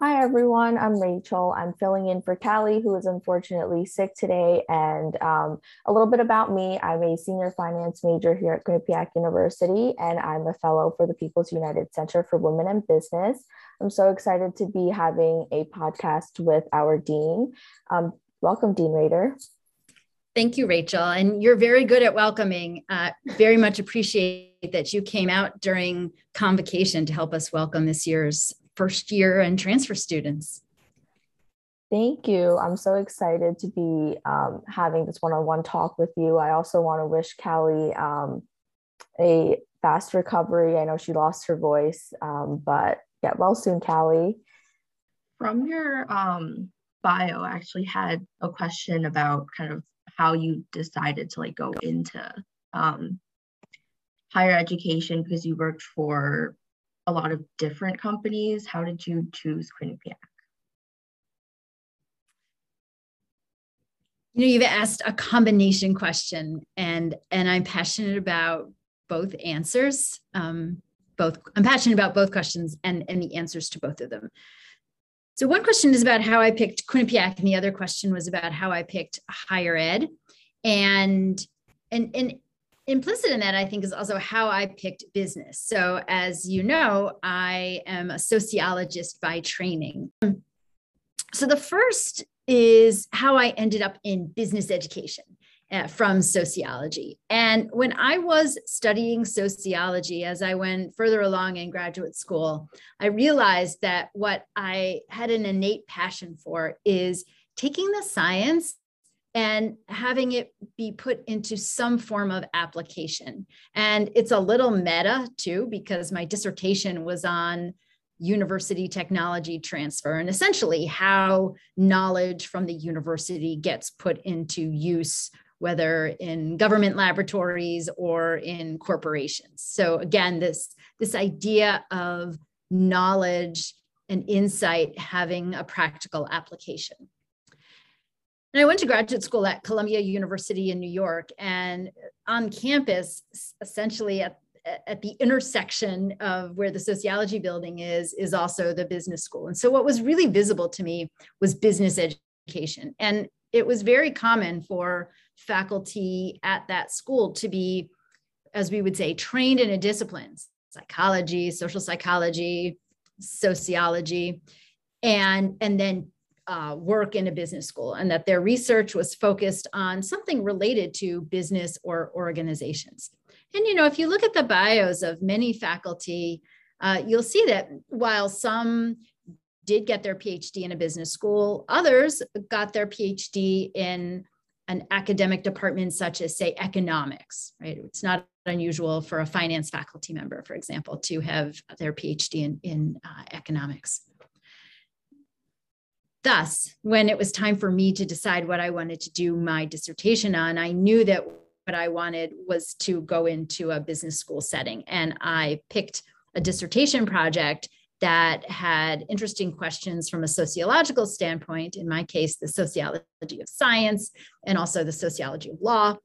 Hi, everyone. I'm Rachel. I'm filling in for Callie, who is unfortunately sick today. And um, a little bit about me I'm a senior finance major here at Quinnipiac University, and I'm a fellow for the People's United Center for Women and Business. I'm so excited to be having a podcast with our dean. Um, welcome, Dean Raider. Thank you, Rachel. And you're very good at welcoming. Uh, very much appreciate that you came out during convocation to help us welcome this year's first year and transfer students. Thank you. I'm so excited to be um, having this one on one talk with you. I also want to wish Callie um, a fast recovery. I know she lost her voice, um, but get well soon, Callie. From your um, bio, I actually had a question about kind of how you decided to like go into um, higher education because you worked for a lot of different companies. How did you choose Quinnipiac? You know, you've asked a combination question, and and I'm passionate about both answers. Um, both I'm passionate about both questions and and the answers to both of them. So one question is about how I picked Quinnipiac, and the other question was about how I picked higher ed, and and and implicit in that, I think, is also how I picked business. So, as you know, I am a sociologist by training. So, the first is how I ended up in business education. Uh, from sociology. And when I was studying sociology, as I went further along in graduate school, I realized that what I had an innate passion for is taking the science and having it be put into some form of application. And it's a little meta too, because my dissertation was on university technology transfer and essentially how knowledge from the university gets put into use whether in government laboratories or in corporations so again this this idea of knowledge and insight having a practical application and I went to graduate school at Columbia University in New York. And on campus, essentially at, at the intersection of where the sociology building is, is also the business school. And so what was really visible to me was business education. And it was very common for faculty at that school to be, as we would say, trained in a discipline psychology, social psychology, sociology, and, and then uh, work in a business school and that their research was focused on something related to business or organizations. And, you know, if you look at the bios of many faculty, uh, you'll see that while some did get their PhD in a business school, others got their PhD in an academic department such as, say, economics, right? It's not unusual for a finance faculty member, for example, to have their PhD in, in uh, economics. Thus, when it was time for me to decide what I wanted to do my dissertation on, I knew that what I wanted was to go into a business school setting. And I picked a dissertation project that had interesting questions from a sociological standpoint, in my case, the sociology of science and also the sociology of law,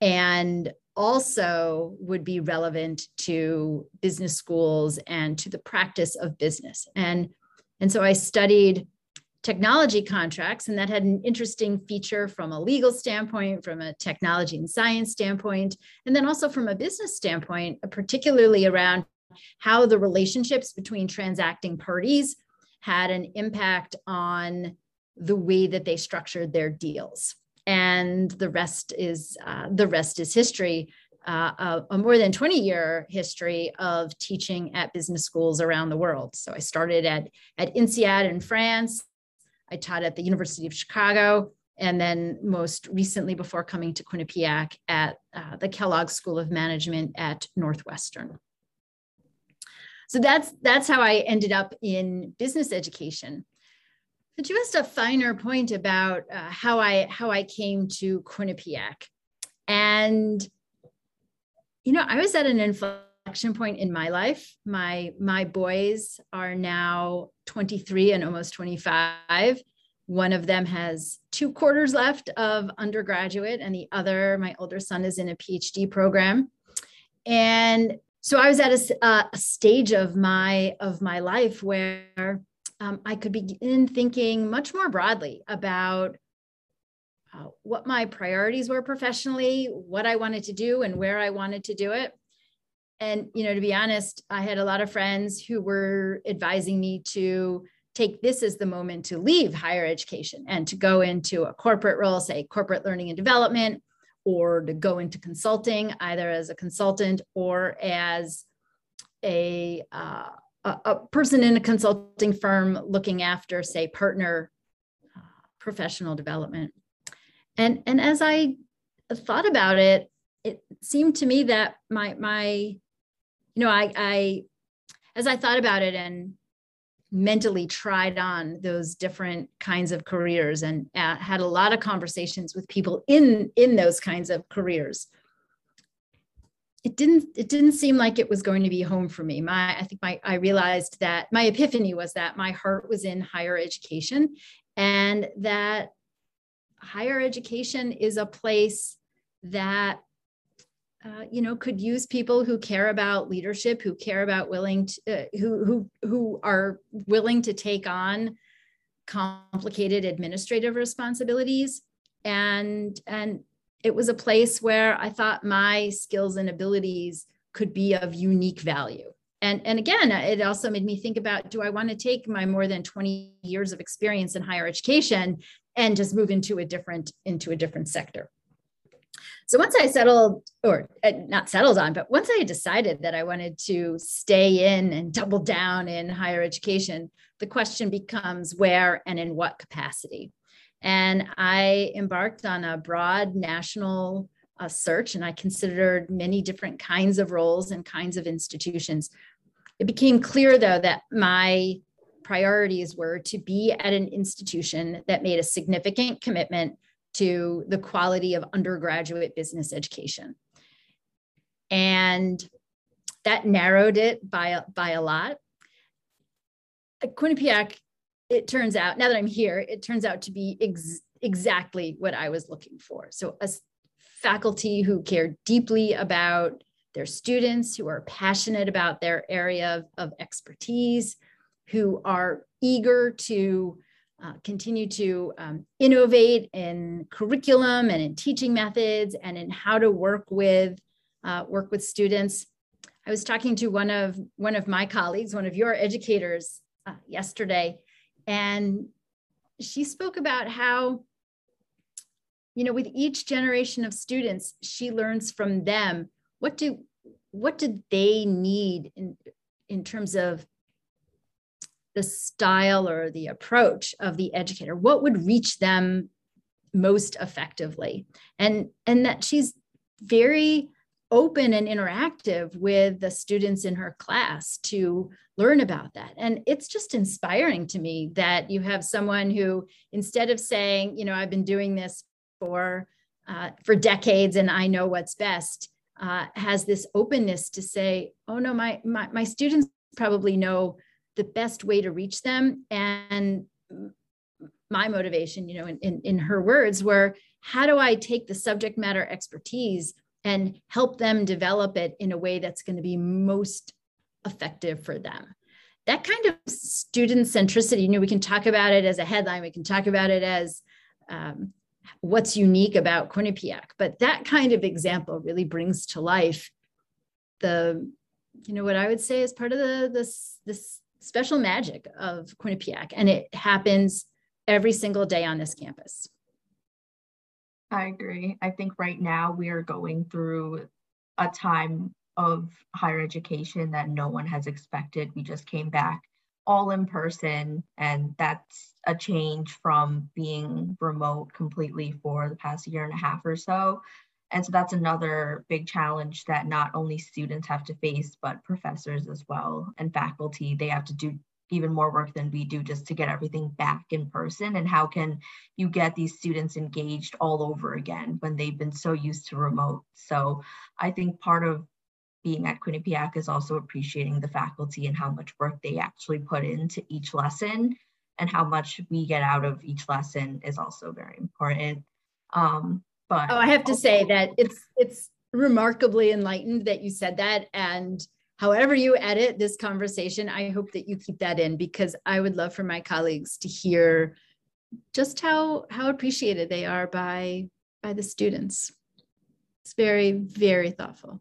and also would be relevant to business schools and to the practice of business. And, and so I studied technology contracts, and that had an interesting feature from a legal standpoint, from a technology and science standpoint, and then also from a business standpoint, particularly around how the relationships between transacting parties had an impact on the way that they structured their deals. And the rest is uh, the rest is history. Uh, a, a, more than 20 year history of teaching at business schools around the world. So I started at, at INSEAD in France, I taught at the University of Chicago, and then most recently, before coming to Quinnipiac, at uh, the Kellogg School of Management at Northwestern. So that's that's how I ended up in business education. But you asked a finer point about uh, how I how I came to Quinnipiac, and you know I was at an inflection point in my life. My my boys are now 23 and almost 25. One of them has two quarters left of undergraduate, and the other, my older son, is in a PhD program. And so I was at a, a stage of my of my life where um, I could begin thinking much more broadly about uh, what my priorities were professionally, what I wanted to do, and where I wanted to do it. And, you know, to be honest, I had a lot of friends who were advising me to take this as the moment to leave higher education and to go into a corporate role, say corporate learning and development, or to go into consulting, either as a consultant or as a, uh, a, person in a consulting firm looking after, say, partner uh, professional development. And, and as I thought about it, it seemed to me that my, my you know, I, I, as I thought about it and mentally tried on those different kinds of careers and uh, had a lot of conversations with people in in those kinds of careers it didn't it didn't seem like it was going to be home for me. My i think my i realized that my epiphany was that my heart was in higher education and that higher education is a place that uh, you know could use people who care about leadership who care about willing to, uh, who who who are willing to take on complicated administrative responsibilities. And and it was a place where i thought my skills and abilities could be of unique value. And and again it also made me think about do i want to take my more than 20 years of experience in higher education and just move into a different into a different sector so once I settled, or uh, not settled on, but once I decided that I wanted to stay in and double down in higher education, the question becomes where and in what capacity. And I embarked on a broad national uh, search and I considered many different kinds of roles and kinds of institutions. It became clear, though, that my priorities were to be at an institution that made a significant commitment to the quality of undergraduate business education. And that narrowed it by, by a lot. Quinnipiac, it turns out, now that I'm here, it turns out to be ex- exactly what I was looking for. So, a faculty who care deeply about their students, who are passionate about their area of, of expertise, who are eager to uh, continue to um, innovate in curriculum and in teaching methods and in how to work with uh, work with students. I was talking to one of one of my colleagues, one of your educators uh, yesterday, and she spoke about how you know with each generation of students she learns from them what do what do they need in in terms of the style or the approach of the educator? What would reach them most effectively? And and that she's very open and interactive with the students in her class to learn about that. And it's just inspiring to me that you have someone who instead of saying you know i've been doing this for uh, for decades and i know what's best uh, has this openness to say oh no my, my my students probably know the best way to reach them. And my motivation you know in, in, in her words were how do i take the subject matter expertise and help them develop it in a way that's going to be most effective for them? That kind of student centricity you know we can talk about it as a headline we can talk about it as um, what's unique about quinnipiac but that kind of example really brings to life the you know what i would say is part of the this this special magic of Quinnipiac, and it happens every single day on this campus. I agree. I think right now we are going through a time of higher education that no one has expected. We just came back all in person, and that's a change from being remote completely for the past year and a half or so. And so that's another big challenge that not only students have to face, but professors as well and faculty. They have to do even more work than we do just to get everything back in person. And how can you get these students engaged all over again when they've been so used to remote? So I think part of being at Quinnipiac is also appreciating the faculty and how much work they actually put into each lesson and how much we get out of each lesson is also very important. Um, but oh, I have to say that it's it's remarkably enlightened that you said that and however you edit this conversation, I hope that you keep that in because I would love for my colleagues to hear just how how appreciated they are by by the students. It's very very thoughtful.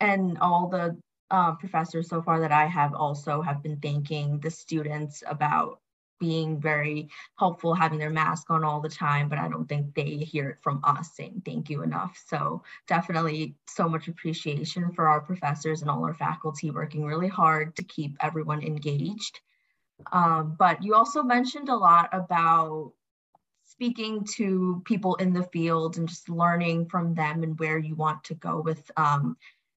And all the uh, professors so far that I have also have been thanking the students about being very helpful, having their mask on all the time, but I don't think they hear it from us saying thank you enough. So definitely so much appreciation for our professors and all our faculty working really hard to keep everyone engaged. Um, but you also mentioned a lot about speaking to people in the field and just learning from them and where you want to go with um,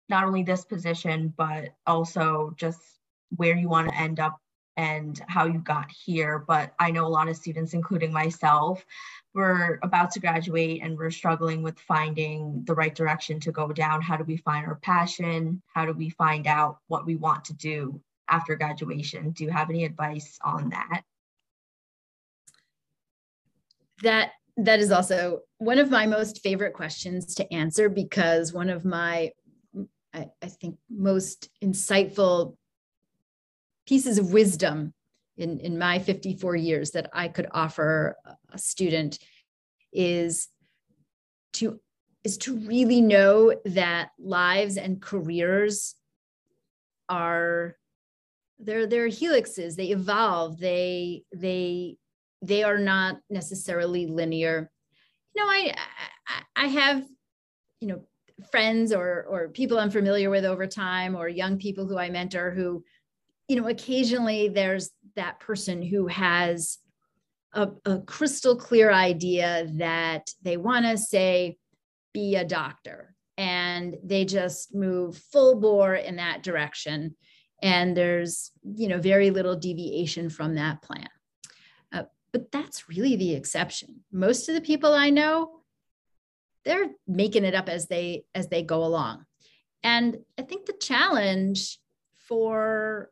not only this position, but also just where you want to end up and how you got here. But I know a lot of students, including myself, we're about to graduate and we're struggling with finding the right direction to go down. How do we find our passion? How do we find out what we want to do after graduation? Do you have any advice on that? That that is also one of my most favorite questions to answer because one of my I, I think most insightful pieces of wisdom in, in my 54 years that I could offer a student is to is to really know that lives and careers are they're they're helixes. They evolve. They they they are not necessarily linear. You know i i, have you know friends or or people i'm familiar with over time or young people who i mentor who you know, occasionally there's that person who has a, a crystal clear idea that they want to say, be a doctor. And they just move full bore in that direction. And there's, you know, very little deviation from that plan. Uh, but that's really the exception. Most of the people I know, they're making it up as they as they go along. And I think the challenge for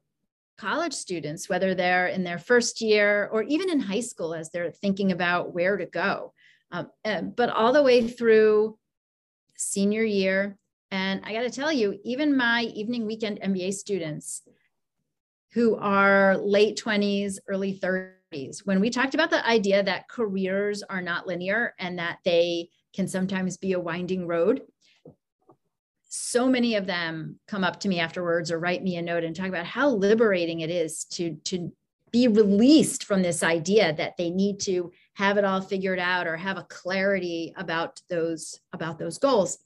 college students, whether they're in their first year or even in high school as they're thinking about where to go, um, but all the way through senior year. And I got to tell you, even my evening weekend MBA students who are late 20s, early 30s, when we talked about the idea that careers are not linear and that they can sometimes be a winding road, so many of them come up to me afterwards or write me a note and talk about how liberating it is to to be released from this idea that they need to have it all figured out or have a clarity about those about those goals.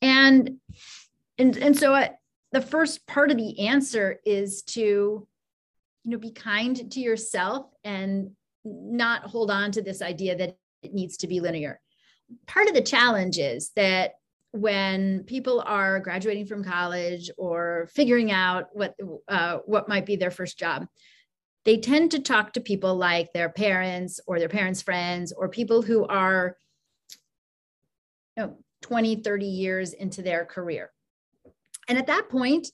And and and so I, the first part of the answer is to you know be kind to yourself and not hold on to this idea that it needs to be linear. Part of the challenge is that when people are graduating from college or figuring out what uh, what might be their first job they tend to talk to people like their parents or their parents friends or people who are you know 20 30 years into their career and at that point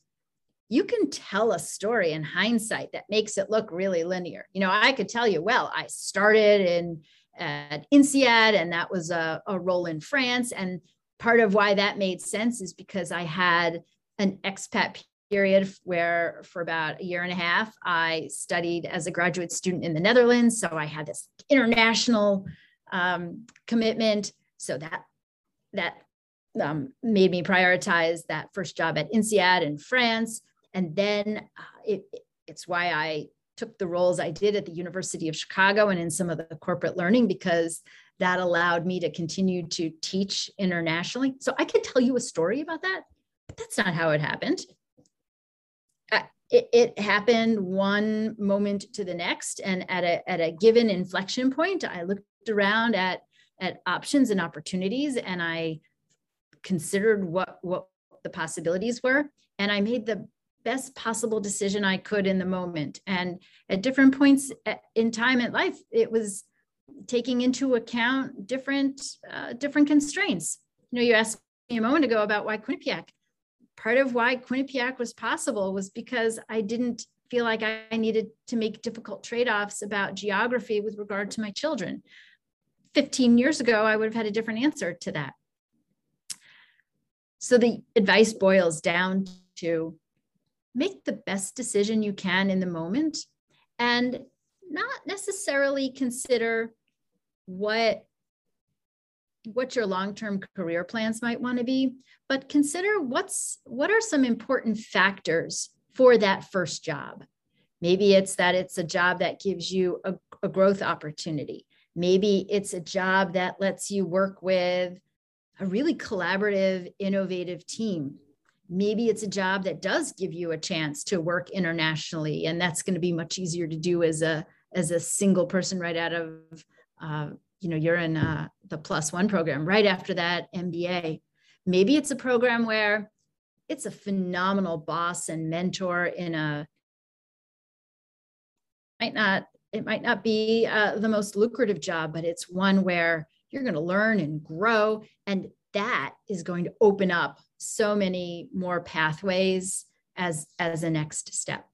you can tell a story in hindsight that makes it look really linear you know i could tell you well i started in at INSEAD, and that was a, a role in France. And part of why that made sense is because I had an expat period where for about a year and a half I studied as a graduate student in the Netherlands. So I had this international um, commitment. So that that um, made me prioritize that first job at INSEAD in France. And then uh, it, it's why I took the roles I did at the University of Chicago and in some of the corporate learning because that allowed me to continue to teach internationally. So I could tell you a story about that, but that's not how it happened. Uh, it, it, happened one moment to the next, and at a at a given inflection point, I looked around at at options and opportunities, and I considered what what the possibilities were, and I made the best possible decision I could in the moment. And at different points uh, in time in life, it was taking into account different uh, different constraints. You know, you asked me a moment ago about why Quinnipiac. Part of why Quinnipiac was possible was because I didn't feel like I needed to make difficult trade-offs about geography with regard to my children. 15 years ago, I would have had a different answer to that. So the advice boils down to make the best decision you can in the moment and not necessarily consider what what your long-term career plans might want to be but consider what's what are some important factors for that first job. Maybe it's that it's a job that gives you a, a growth opportunity. Maybe it's a job that lets you work with a really collaborative innovative team. Maybe it's a job that does give you a chance to work internationally and that's going to be much easier to do as a as a single person right out of uh, you know you're in uh, the plus one program right after that mba maybe it's a program where it's a phenomenal boss and mentor in a might not it might not be uh, the most lucrative job but it's one where you're going to learn and grow and that is going to open up so many more pathways as as a next step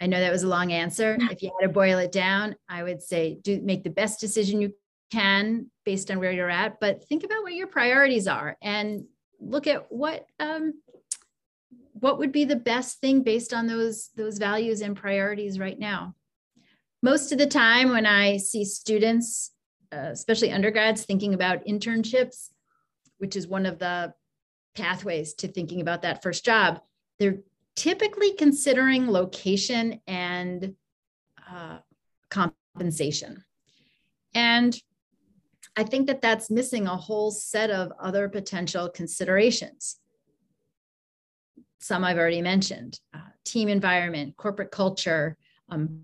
i know that was a long answer. If you had to boil it down i would say do make the best decision you can based on where you're at but think about what your priorities are and look at what um, what would be the best thing based on those those values and priorities right now. Most of the time when i see students uh, especially undergrads thinking about internships which is one of the pathways to thinking about that first job, they're typically considering location and uh, compensation. And I think that that's missing a whole set of other potential considerations. Some I've already mentioned uh, team environment, corporate culture, um,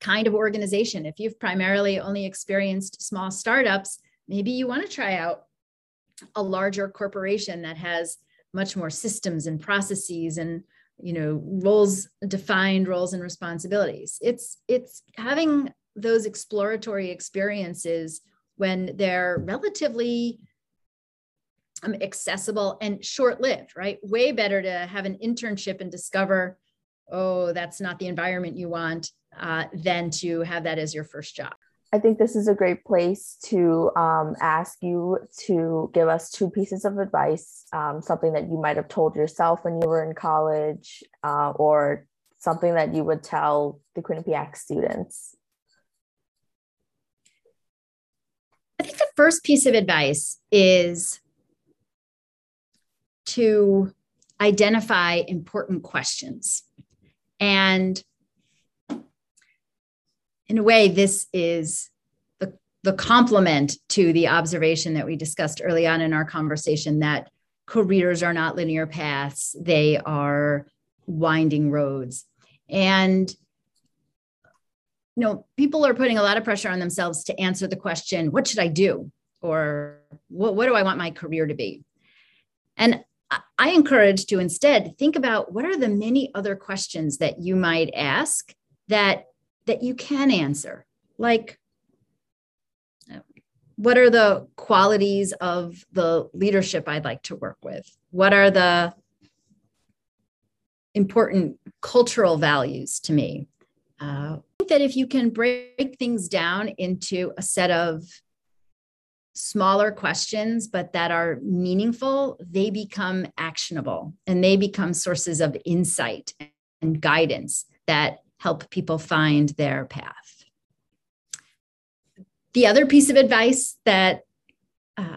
kind of organization. If you've primarily only experienced small startups, maybe you want to try out a larger corporation that has much more systems and processes and you know roles defined roles and responsibilities. It's it's having those exploratory experiences when they're relatively um, accessible and short-lived right? Way better to have an internship and discover oh that's not the environment you want uh, than to have that as your first job I think this is a great place to um, ask you to give us two pieces of advice, um, something that you might have told yourself when you were in college, uh, or something that you would tell the Quinnipiac students. I think the first piece of advice is to identify important questions. And in a way, this is the, the complement to the observation that we discussed early on in our conversation that careers are not linear paths, they are winding roads. And you know, people are putting a lot of pressure on themselves to answer the question, what should I do? Or what, what do I want my career to be? And I encourage to instead think about what are the many other questions that you might ask that that you can answer. Like what are the qualities of the leadership i'd like to work with? What are the important cultural values to me? Uh, that if you can break things down into a set of smaller questions but that are meaningful they become actionable and they become sources of insight and guidance that help people find their path. The other piece of advice that uh,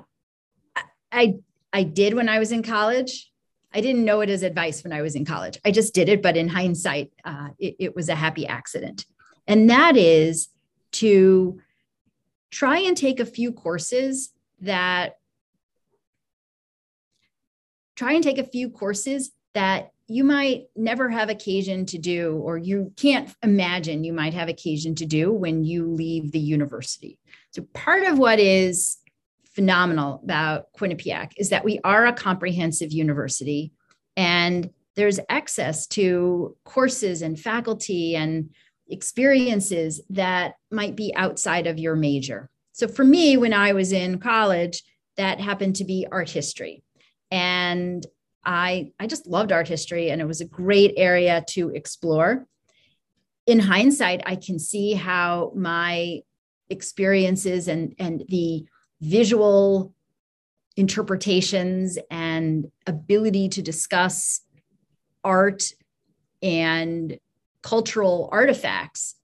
I I did when I was in college, I didn't know it as advice when I was in college. I just did it, but in hindsight, uh, it, it was a happy accident. And that is to try and take a few courses that try and take a few courses that you might never have occasion to do, or you can't imagine you might have occasion to do when you leave the university. So, part of what is phenomenal about Quinnipiac is that we are a comprehensive university and there's access to courses and faculty and experiences that might be outside of your major. So, for me, when I was in college, that happened to be art history. And I, I just loved art history and it was a great area to explore. In hindsight, I can see how my experiences and, and the visual interpretations and ability to discuss art and cultural artifacts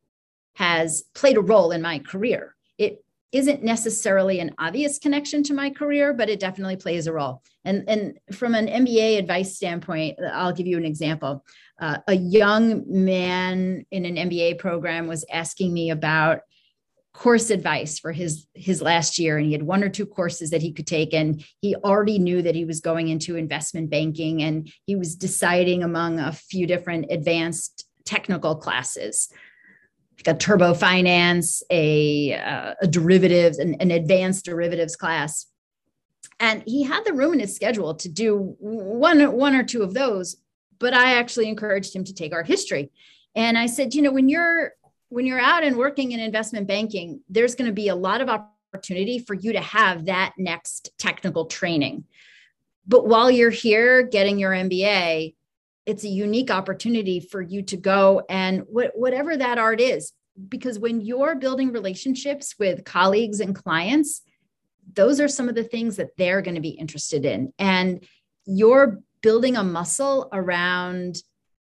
has played a role in my career. It isn't necessarily an obvious connection to my career, but it definitely plays a role. And, and from an MBA advice standpoint, I'll give you an example. Uh, a young man in an MBA program was asking me about course advice for his his last year and he had one or two courses that he could take and he already knew that he was going into investment banking and he was deciding among a few different advanced technical classes a turbo finance a, uh, a derivatives an, an advanced derivatives class and he had the room in his schedule to do one one or two of those but i actually encouraged him to take art history and i said you know when you're when you're out and working in investment banking, there's going to be a lot of opportunity for you to have that next technical training. But while you're here getting your MBA, it's a unique opportunity for you to go and wh- whatever that art is. Because when you're building relationships with colleagues and clients, those are some of the things that they're going to be interested in. And you're building a muscle around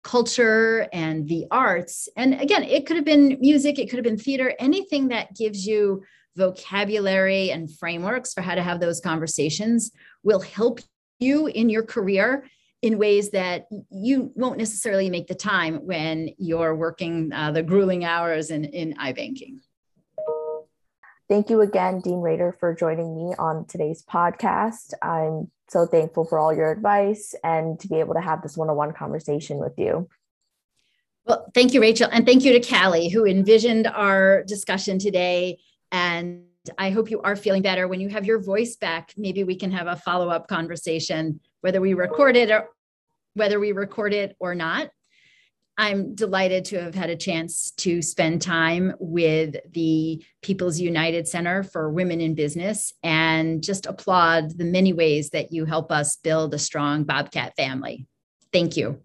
culture and the arts. And again, it could have been music, it could have been theater, anything that gives you vocabulary and frameworks for how to have those conversations will help you in your career in ways that you won't necessarily make the time when you're working uh, the grueling hours in, in iBanking. Thank you again, Dean Raider, for joining me on today's podcast. I'm so thankful for all your advice and to be able to have this one on one conversation with you. Well, thank you, Rachel. And thank you to Callie, who envisioned our discussion today. And I hope you are feeling better. When you have your voice back, maybe we can have a follow up conversation, whether we record it or whether we record it or not. I'm delighted to have had a chance to spend time with the People's United Center for Women in Business and just applaud the many ways that you help us build a strong Bobcat family. Thank you.